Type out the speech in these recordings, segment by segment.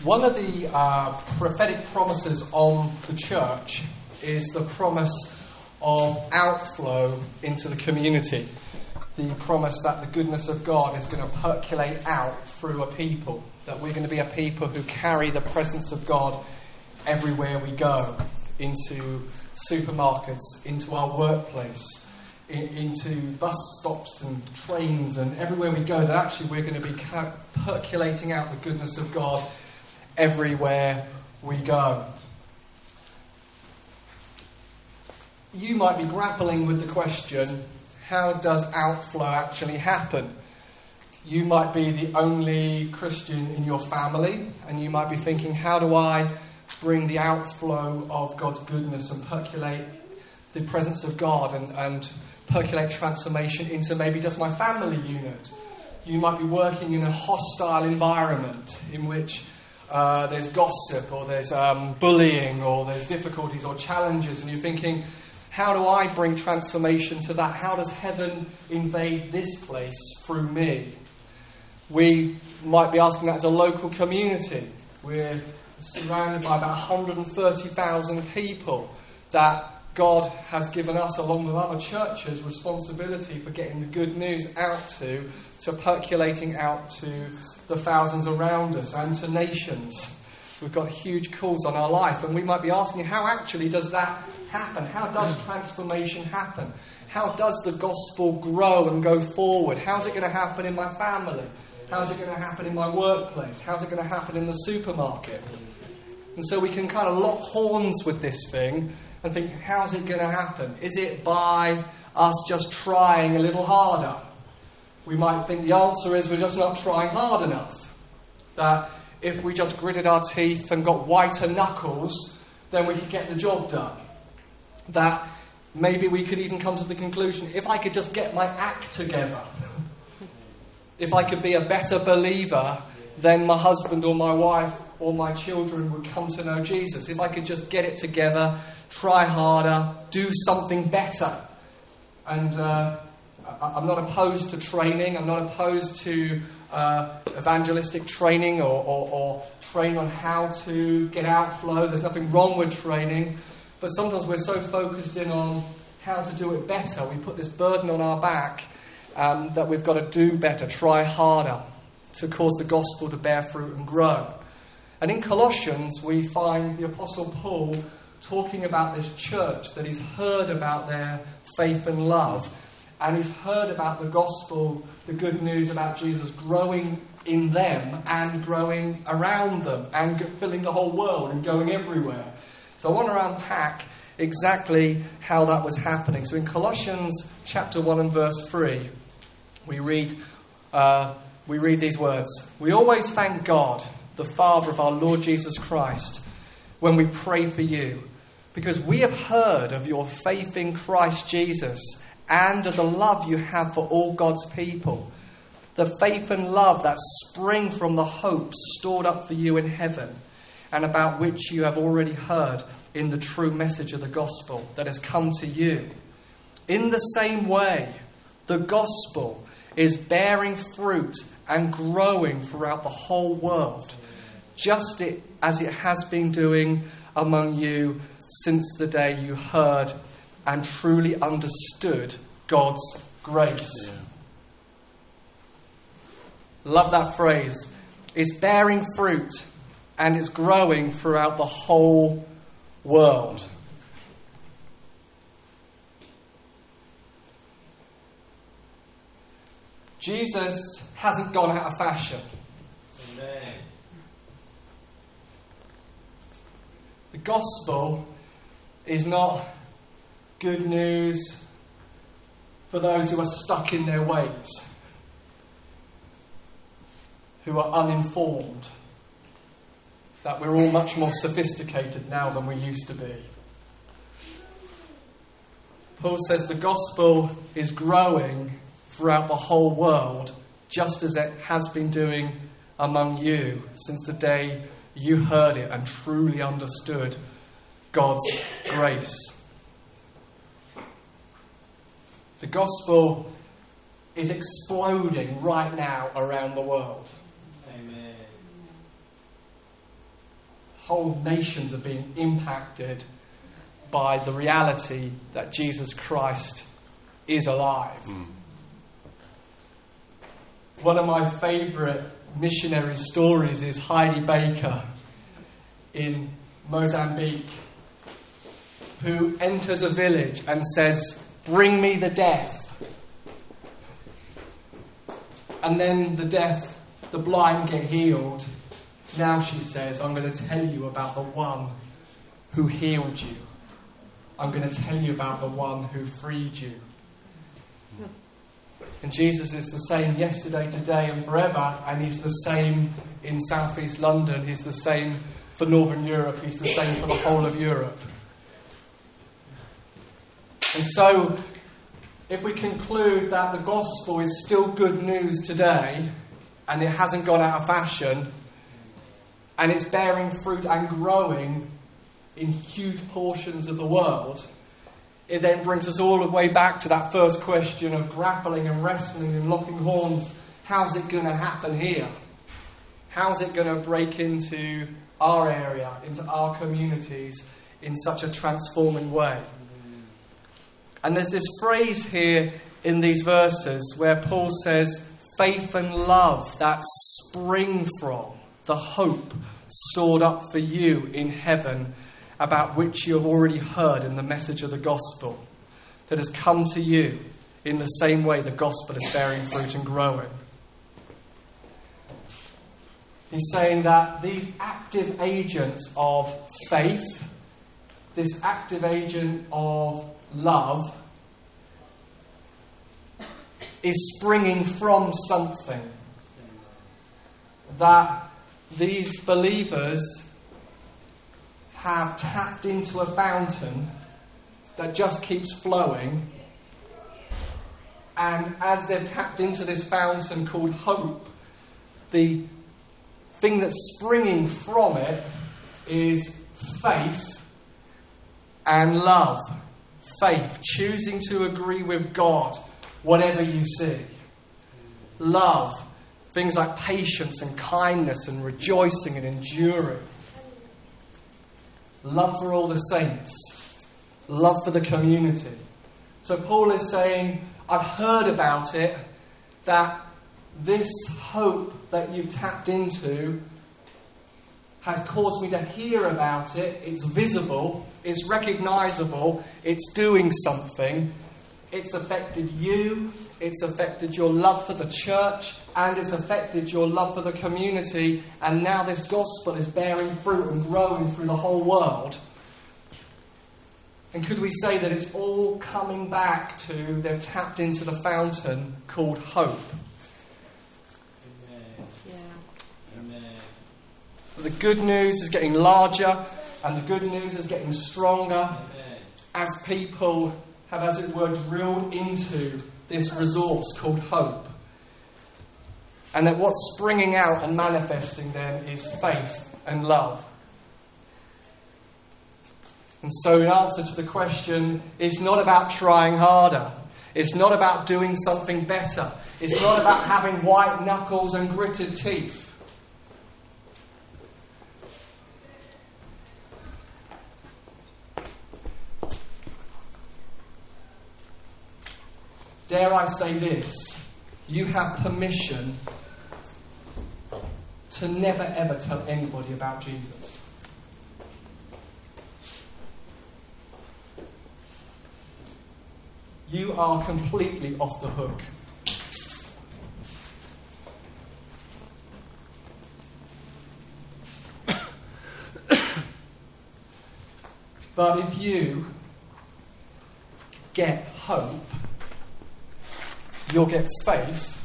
One of the uh, prophetic promises on the church is the promise of outflow into the community. The promise that the goodness of God is going to percolate out through a people, that we're going to be a people who carry the presence of God everywhere we go into supermarkets, into our workplace, in, into bus stops and trains, and everywhere we go, that actually we're going to be percolating out the goodness of God everywhere we go. You might be grappling with the question how does outflow actually happen? You might be the only Christian in your family, and you might be thinking, how do I bring the outflow of God's goodness and percolate the presence of God and, and percolate transformation into maybe just my family unit? You might be working in a hostile environment in which uh, there's gossip or there's um, bullying or there's difficulties or challenges, and you're thinking, how do I bring transformation to that? How does heaven invade this place through me? We might be asking that as a local community. We're surrounded by about 130,000 people that God has given us, along with other churches, responsibility for getting the good news out to, to percolating out to the thousands around us and to nations. We've got huge calls on our life, and we might be asking, how actually does that happen? How does transformation happen? How does the gospel grow and go forward? How's it going to happen in my family? How's it going to happen in my workplace? How's it going to happen in the supermarket? And so we can kind of lock horns with this thing and think, how's it going to happen? Is it by us just trying a little harder? We might think the answer is we're just not trying hard enough. That if we just gritted our teeth and got whiter knuckles, then we could get the job done. That maybe we could even come to the conclusion if I could just get my act together, if I could be a better believer, then my husband or my wife or my children would come to know Jesus. If I could just get it together, try harder, do something better. And uh, I'm not opposed to training, I'm not opposed to uh, evangelistic training or, or, or training on how to get outflow. There's nothing wrong with training. But sometimes we're so focused in on how to do it better. We put this burden on our back um, that we've got to do better, try harder to cause the gospel to bear fruit and grow. And in Colossians, we find the Apostle Paul talking about this church that he's heard about their faith and love, and he's heard about the gospel, the good news about Jesus growing in them and growing around them and filling the whole world and going everywhere. So I want to unpack exactly how that was happening. So in Colossians chapter 1 and verse 3, we read, uh, we read these words We always thank God the Father of our Lord Jesus Christ, when we pray for you, because we have heard of your faith in Christ Jesus and of the love you have for all God's people, the faith and love that spring from the hope stored up for you in heaven, and about which you have already heard in the true message of the gospel that has come to you. In the same way, the gospel is bearing fruit and growing throughout the whole world just it, as it has been doing among you since the day you heard and truly understood God's grace. Yeah. Love that phrase. It's bearing fruit and it's growing throughout the whole world. Jesus hasn't gone out of fashion. Amen. The gospel is not good news for those who are stuck in their ways, who are uninformed, that we're all much more sophisticated now than we used to be. Paul says the gospel is growing throughout the whole world, just as it has been doing among you since the day you heard it and truly understood God's grace. The gospel is exploding right now around the world. Amen. whole nations are being impacted by the reality that Jesus Christ is alive. Mm. One of my favourite missionary stories is Heidi Baker in Mozambique, who enters a village and says, Bring me the deaf. And then the deaf, the blind get healed. Now she says, I'm going to tell you about the one who healed you. I'm going to tell you about the one who freed you. And Jesus is the same yesterday, today, and forever, and He's the same in southeast London. He's the same for Northern Europe. He's the same for the whole of Europe. And so, if we conclude that the gospel is still good news today, and it hasn't gone out of fashion, and it's bearing fruit and growing in huge portions of the world, it then brings us all the way back to that first question of grappling and wrestling and locking horns. How's it going to happen here? How's it going to break into our area, into our communities in such a transforming way? And there's this phrase here in these verses where Paul says, faith and love that spring from the hope stored up for you in heaven about which you have already heard in the message of the gospel that has come to you in the same way the gospel is bearing fruit and growing. He's saying that these active agents of faith, this active agent of love, is springing from something. That these believers have tapped into a fountain that just keeps flowing. And as they've tapped into this fountain called hope, the thing that's springing from it is faith and love. Faith, choosing to agree with God, whatever you see. Love, things like patience and kindness and rejoicing and enduring love for all the saints, love for the community. So Paul is saying, I've heard about it, that this hope that you've tapped into has caused me to hear about it. It's visible, it's recognizable, it's doing something. It's affected you, it's affected your love for the church, and it's affected your love for the community. And now this gospel is bearing fruit and growing through the whole world. And could we say that it's all coming back to they've tapped into the fountain called hope? Amen. Yeah. Amen. The good news is getting larger, and the good news is getting stronger as people have, as it were, drilled into this resource called hope. And that what's springing out and manifesting then is faith and love. And so, in answer to the question, it's not about trying harder. It's not about doing something better. It's not about having white knuckles and gritted teeth. Dare I say this? You have permission to never ever tell anybody about Jesus. You are completely off the hook. but if you get hope, You'll get faith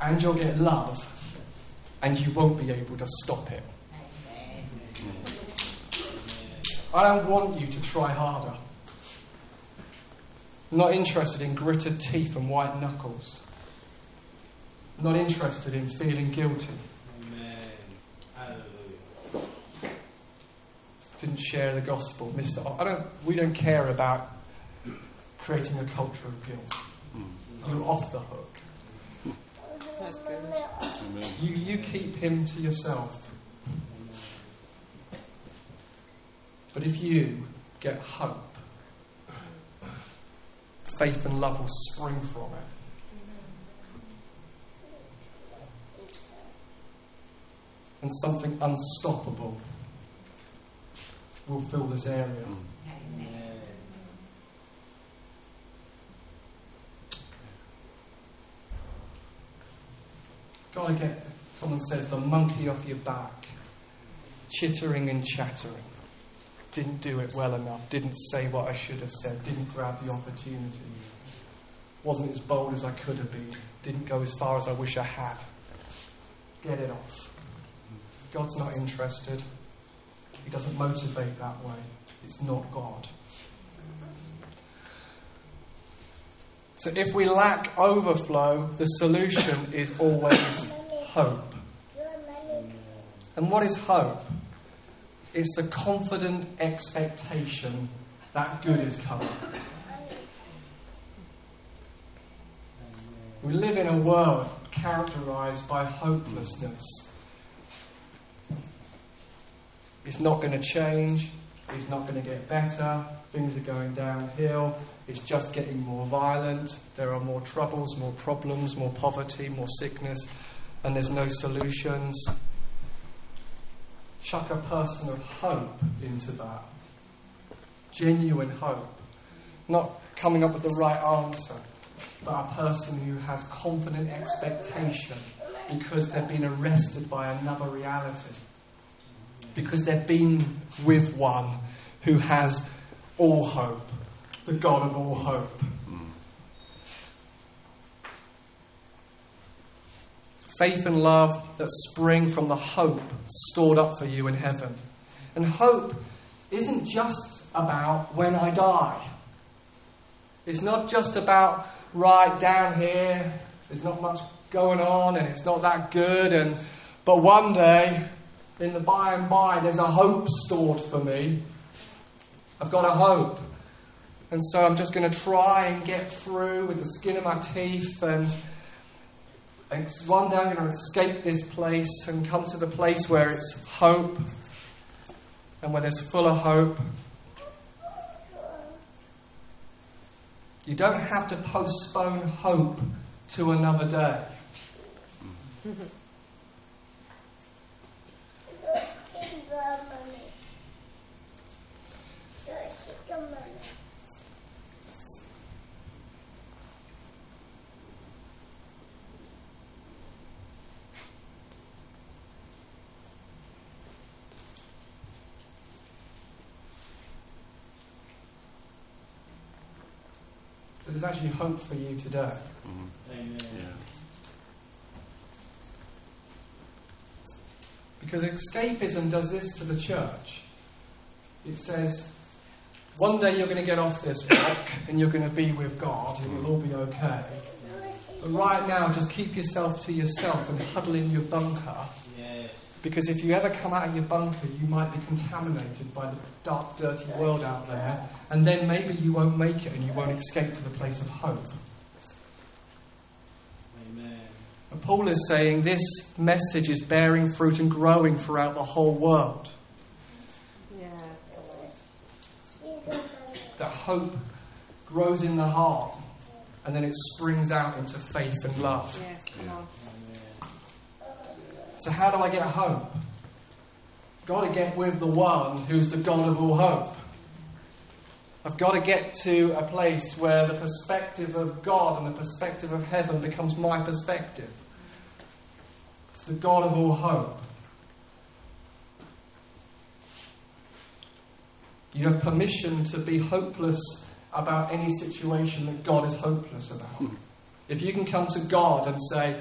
and you'll get love, and you won't be able to stop it. I don't want you to try harder. I'm not interested in gritted teeth and white knuckles. I'm not interested in feeling guilty. Didn't share the gospel, Mister. I don't. We don't care about creating a culture of guilt. Mm you're off the hook. That's good. You, you keep him to yourself. But if you get hope, faith and love will spring from it. And something unstoppable will fill this area. Mm. Gotta get, someone says, the monkey off your back, chittering and chattering. Didn't do it well enough, didn't say what I should have said, didn't grab the opportunity, wasn't as bold as I could have been, didn't go as far as I wish I had. Get it off. God's not interested. He doesn't motivate that way. It's not God. So if we lack overflow, the solution is always hope. And what is hope? It's the confident expectation that good is coming. We live in a world characterized by hopelessness. It's not going to change. It's not going to get better. Things are going downhill. It's just getting more violent. There are more troubles, more problems, more poverty, more sickness, and there's no solutions. Chuck a person of hope into that. Genuine hope. Not coming up with the right answer, but a person who has confident expectation because they've been arrested by another reality because they've been with one who has all hope, the God of all hope. Faith and love that spring from the hope stored up for you in heaven. And hope isn't just about when I die. It's not just about right down here, there's not much going on and it's not that good and but one day in the by and by, there's a hope stored for me. I've got a hope. And so I'm just going to try and get through with the skin of my teeth and, and one day I'm going to escape this place and come to the place where it's hope and where there's full of hope. You don't have to postpone hope to another day. There's actually hope for you today. Mm-hmm. Amen. Yeah. Because escapism does this to the church. It says, one day you're going to get off this rock and you're going to be with God and it'll all be okay. But right now, just keep yourself to yourself and huddle in your bunker. Because if you ever come out of your bunker, you might be contaminated by the dark, dirty world out there, and then maybe you won't make it and you won't escape to the place of hope. And Paul is saying this message is bearing fruit and growing throughout the whole world. Yeah. That hope grows in the heart and then it springs out into faith and love. Yes, so, how do I get hope? I've Got to get with the one who's the God of all hope. I've got to get to a place where the perspective of God and the perspective of heaven becomes my perspective. It's the God of all hope. You have permission to be hopeless about any situation that God is hopeless about. Hmm. If you can come to God and say,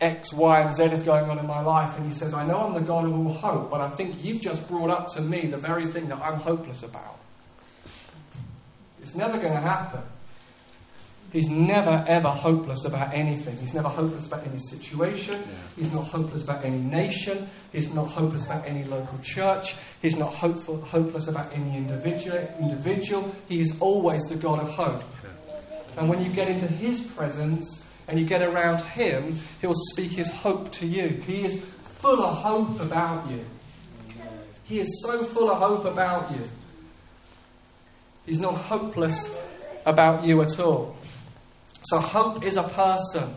X, Y, and Z is going on in my life, and He says, I know I'm the God of all hope, but I think you've just brought up to me the very thing that I'm hopeless about. It's never going to happen. He's never ever hopeless about anything. He's never hopeless about any situation. Yeah. He's not hopeless about any nation. He's not hopeless about any local church. He's not hopeful, hopeless about any individual. individual. He is always the God of hope. Yeah. And when you get into His presence and you get around Him, He'll speak His hope to you. He is full of hope about you. He is so full of hope about you. He's not hopeless about you at all. So, hope is a person.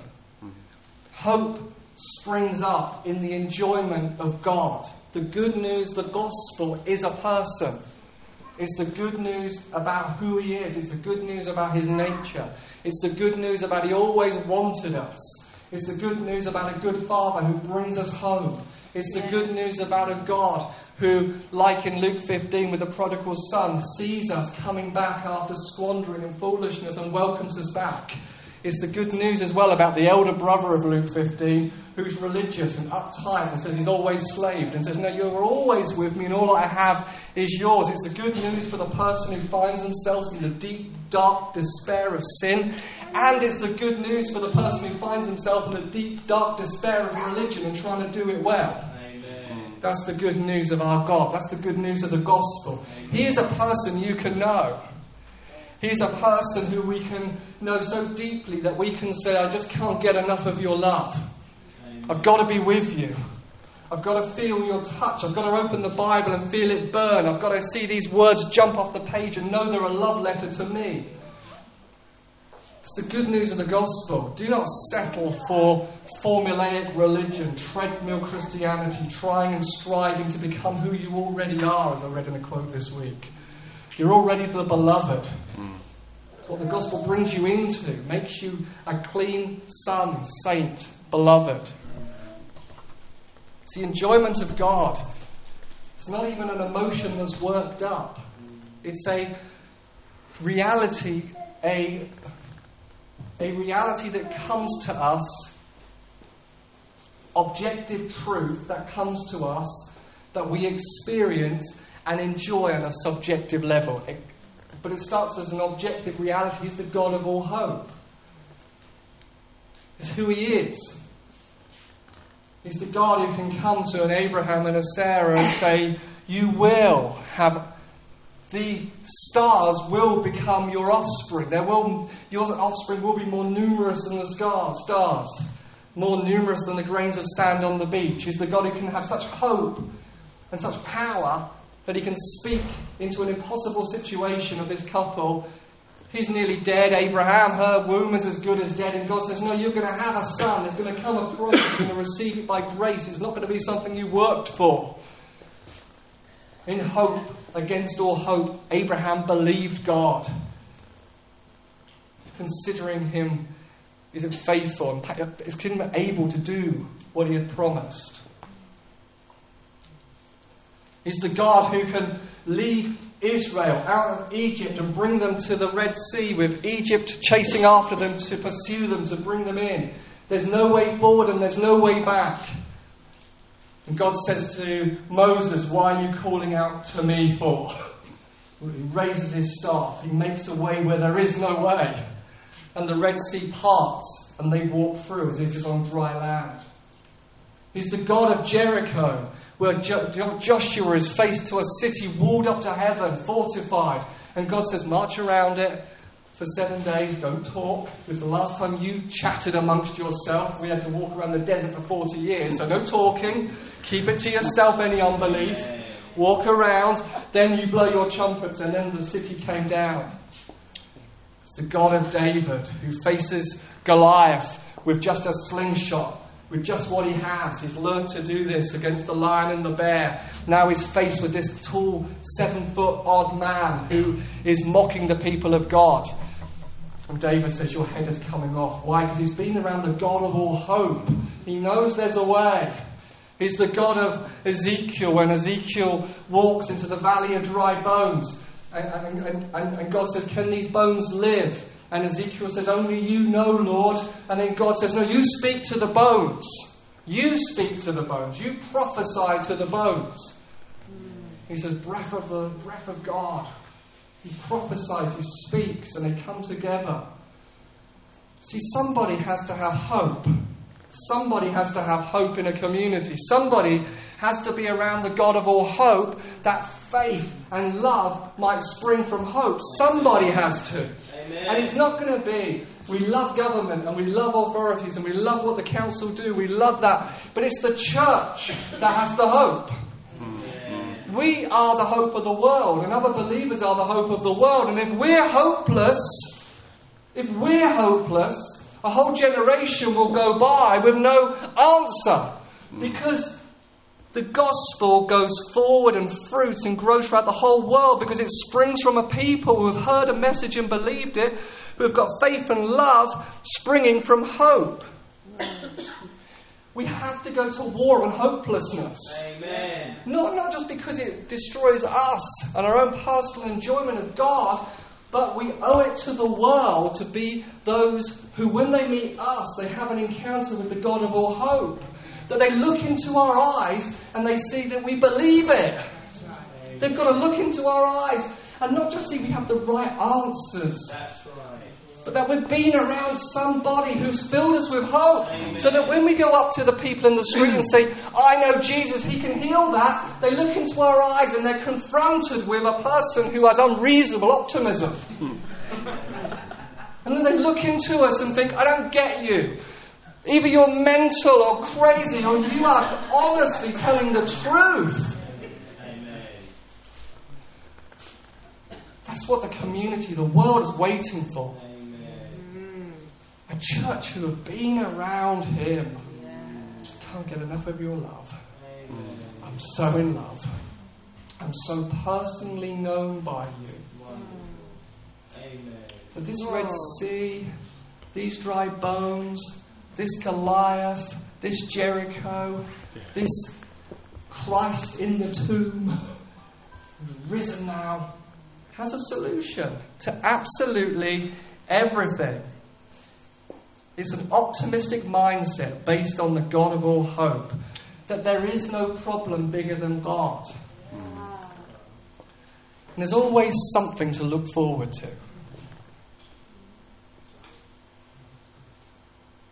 Hope springs up in the enjoyment of God. The good news, the gospel, is a person. It's the good news about who He is. It's the good news about His nature. It's the good news about He always wanted us. It's the good news about a good Father who brings us home. It's the good news about a God who, like in Luke 15 with the prodigal son, sees us coming back after squandering and foolishness and welcomes us back. It's the good news as well about the elder brother of Luke 15 who's religious and uptight and says he's always slaved and says, No, you're always with me and all I have is yours. It's the good news for the person who finds themselves in the deep, dark despair of sin. And it's the good news for the person who finds himself in the deep, dark despair of religion and trying to do it well. That's the good news of our God. That's the good news of the gospel. He is a person you can know. He's a person who we can know so deeply that we can say, I just can't get enough of your love. I've got to be with you. I've got to feel your touch. I've got to open the Bible and feel it burn. I've got to see these words jump off the page and know they're a love letter to me. It's the good news of the gospel. Do not settle for formulaic religion, treadmill Christianity, trying and striving to become who you already are, as I read in a quote this week. You're already the beloved. Hmm. what the gospel brings you into, makes you a clean son, saint, beloved. It's the enjoyment of God. It's not even an emotion that's worked up. It's a reality, a, a reality that comes to us, objective truth that comes to us, that we experience and enjoy on a subjective level. It, but it starts as an objective reality. He's the God of all hope. It's who He is. He's the God who can come to an Abraham and a Sarah and say, You will have the stars will become your offspring. There will, your offspring will be more numerous than the stars, more numerous than the grains of sand on the beach. He's the God who can have such hope and such power that he can speak into an impossible situation of this couple. He's nearly dead. Abraham, her womb is as good as dead. And God says, No, you're going to have a son. There's going to come a promise. You're going to receive it by grace. It's not going to be something you worked for. In hope, against all hope, Abraham believed God, considering him is faithful and is able to do what he had promised. He's the God who can lead Israel out of Egypt and bring them to the Red Sea with Egypt chasing after them to pursue them, to bring them in. There's no way forward and there's no way back. And God says to Moses, Why are you calling out to me for? He raises his staff, he makes a way where there is no way. And the Red Sea parts and they walk through as if it's on dry land. He's the God of Jericho, where Joshua is faced to a city walled up to heaven, fortified. And God says, March around it for seven days, don't talk. Because the last time you chatted amongst yourself, we had to walk around the desert for 40 years. So no talking. Keep it to yourself, any unbelief. Walk around, then you blow your trumpets, and then the city came down. It's the God of David who faces Goliath with just a slingshot with just what he has. He's learned to do this against the lion and the bear. Now he's faced with this tall, seven foot odd man who is mocking the people of God. And David says, Your head is coming off. Why? Because he's been around the God of all hope. He knows there's a way. He's the God of Ezekiel when Ezekiel walks into the valley of dry bones. And, and, and, and God says, Can these bones live? And Ezekiel says, Only you know, Lord. And then God says, No, you speak to the bones. You speak to the bones. You prophesy to the bones. He says, Breath of the breath of God. He prophesies, he speaks, and they come together. See, somebody has to have hope. Somebody has to have hope in a community. Somebody has to be around the God of all hope that faith and love might spring from hope. Somebody has to. Amen. And it's not going to be, we love government and we love authorities and we love what the council do. We love that. But it's the church that has the hope. We are the hope of the world, and other believers are the hope of the world. And if we're hopeless, if we're hopeless, a whole generation will go by with no answer. Because the gospel goes forward and fruits and grows throughout the whole world because it springs from a people who have heard a message and believed it, who have got faith and love springing from hope. We have to go to war on hopelessness. Amen. Not, not just because it destroys us and our own personal enjoyment of God, but we owe it to the world to be those who, when they meet us, they have an encounter with the God of all hope. That they look into our eyes and they see that we believe it. They've got to look into our eyes and not just see we have the right answers, That's right. But that we've been around somebody who's filled us with hope. So that when we go up to the people in the street and say, I know Jesus, he can heal that, they look into our eyes and they're confronted with a person who has unreasonable optimism. and then they look into us and think, I don't get you. Either you're mental or crazy, or you are honestly telling the truth. That's what the community, the world is waiting for. A church who have been around him. Just can't get enough of your love. I'm so in love. I'm so personally known by you. Amen. That this Red Sea, these dry bones, this Goliath, this Jericho, this Christ in the tomb, risen now, has a solution to absolutely everything. It's an optimistic mindset based on the God of all hope. That there is no problem bigger than God. And there's always something to look forward to.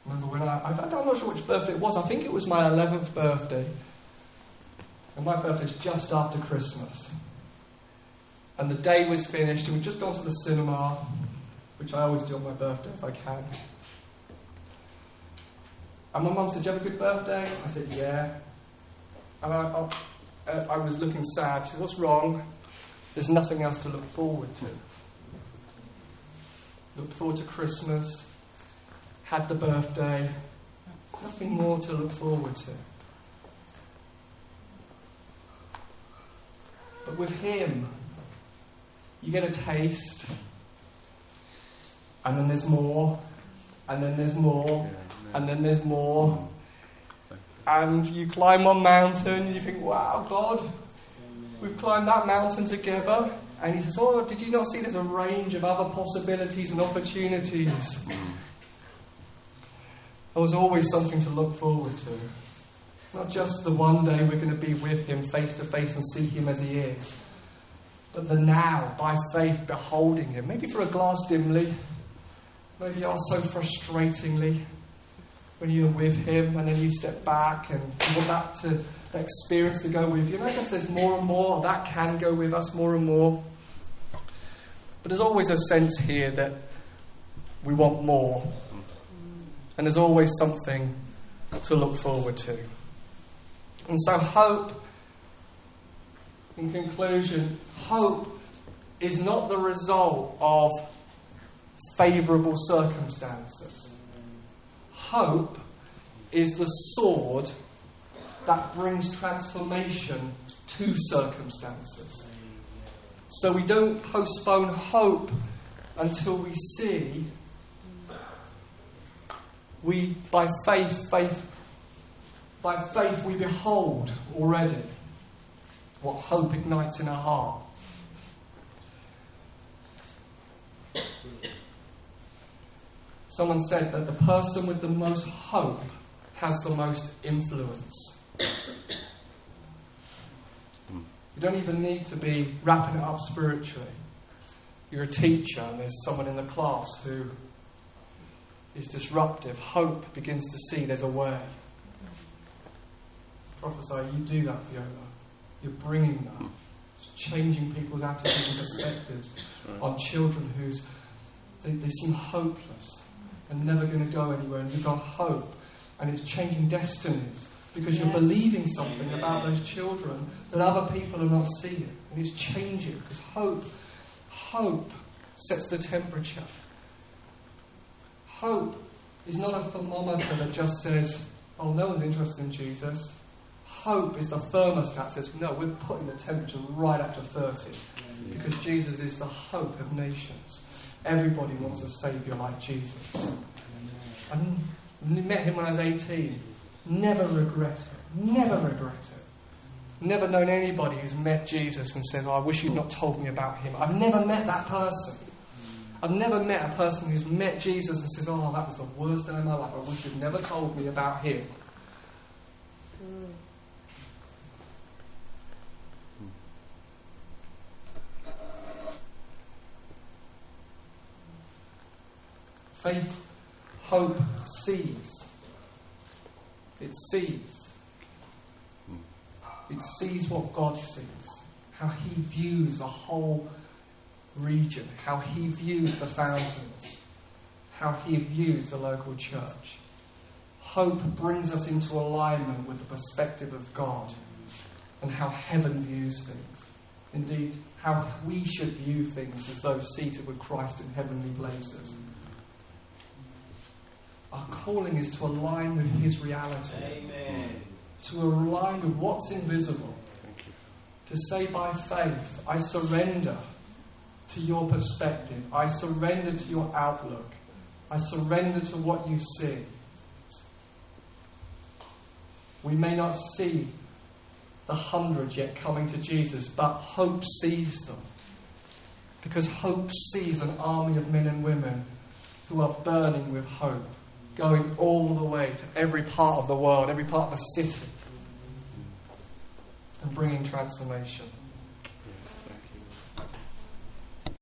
Remember when I, I, I'm not sure which birthday it was, I think it was my 11th birthday. And my birthday's just after Christmas. And the day was finished, and we'd just gone to the cinema, which I always do on my birthday if I can. And my mum said, Do you have a good birthday? I said, Yeah. And I, I, uh, I was looking sad. She said, What's wrong? There's nothing else to look forward to. Looked forward to Christmas, had the birthday, nothing more to look forward to. But with Him, you get a taste, and then there's more, and then there's more, and then there's more. And you climb one mountain, and you think, wow, God, we've climbed that mountain together. And he says, Oh, did you not see there's a range of other possibilities and opportunities? There was always something to look forward to. Not just the one day we're going to be with him face to face and see him as he is, but the now, by faith, beholding him. Maybe for a glass dimly, maybe also frustratingly, when you're with him and then you step back and you want that to that experience to go with you. And I guess there's more and more that can go with us more and more. But there's always a sense here that we want more. And there's always something to look forward to. And so, hope, in conclusion, hope is not the result of favourable circumstances. Hope is the sword that brings transformation to circumstances. So we don't postpone hope until we see. We, by faith, faith, by faith, we behold already what hope ignites in our heart. Someone said that the person with the most hope has the most influence. You don't even need to be wrapping it up spiritually. You're a teacher and there's someone in the class who is disruptive. Hope begins to see there's a way. Prophesy, you do that, Viola. You're bringing that. It's changing people's attitudes and perspectives on children who's they, they seem hopeless and never going to go anywhere. And you've got hope, and it's changing destinies because you're believing something about those children that other people are not seeing. And it's changing because hope, hope sets the temperature. Hope is not a thermometer that just says, oh, no one's interested in Jesus. Hope is the thermostat that says, no, we're putting the temperature right up to 30 because Jesus is the hope of nations. Everybody wants a Saviour like Jesus. I met him when I was 18. Never regret it. Never regret it. Never known anybody who's met Jesus and said, oh, I wish you'd not told me about him. I've never met that person. I've never met a person who's met Jesus and says, Oh, that was the worst day of my life. I wish you'd never told me about him. Mm. Faith, hope sees. It sees. It sees what God sees, how He views the whole region, how He views the fountains, how He views the local church. Hope brings us into alignment with the perspective of God and how heaven views things. Indeed, how we should view things as those seated with Christ in heavenly places. Our calling is to align with His reality. Amen. To align with what's invisible. To say by faith, I surrender to your perspective. I surrender to your outlook. I surrender to what you see. We may not see the hundred yet coming to Jesus, but hope sees them. Because hope sees an army of men and women who are burning with hope, going all the way to every part of the world, every part of the city, and bringing transformation.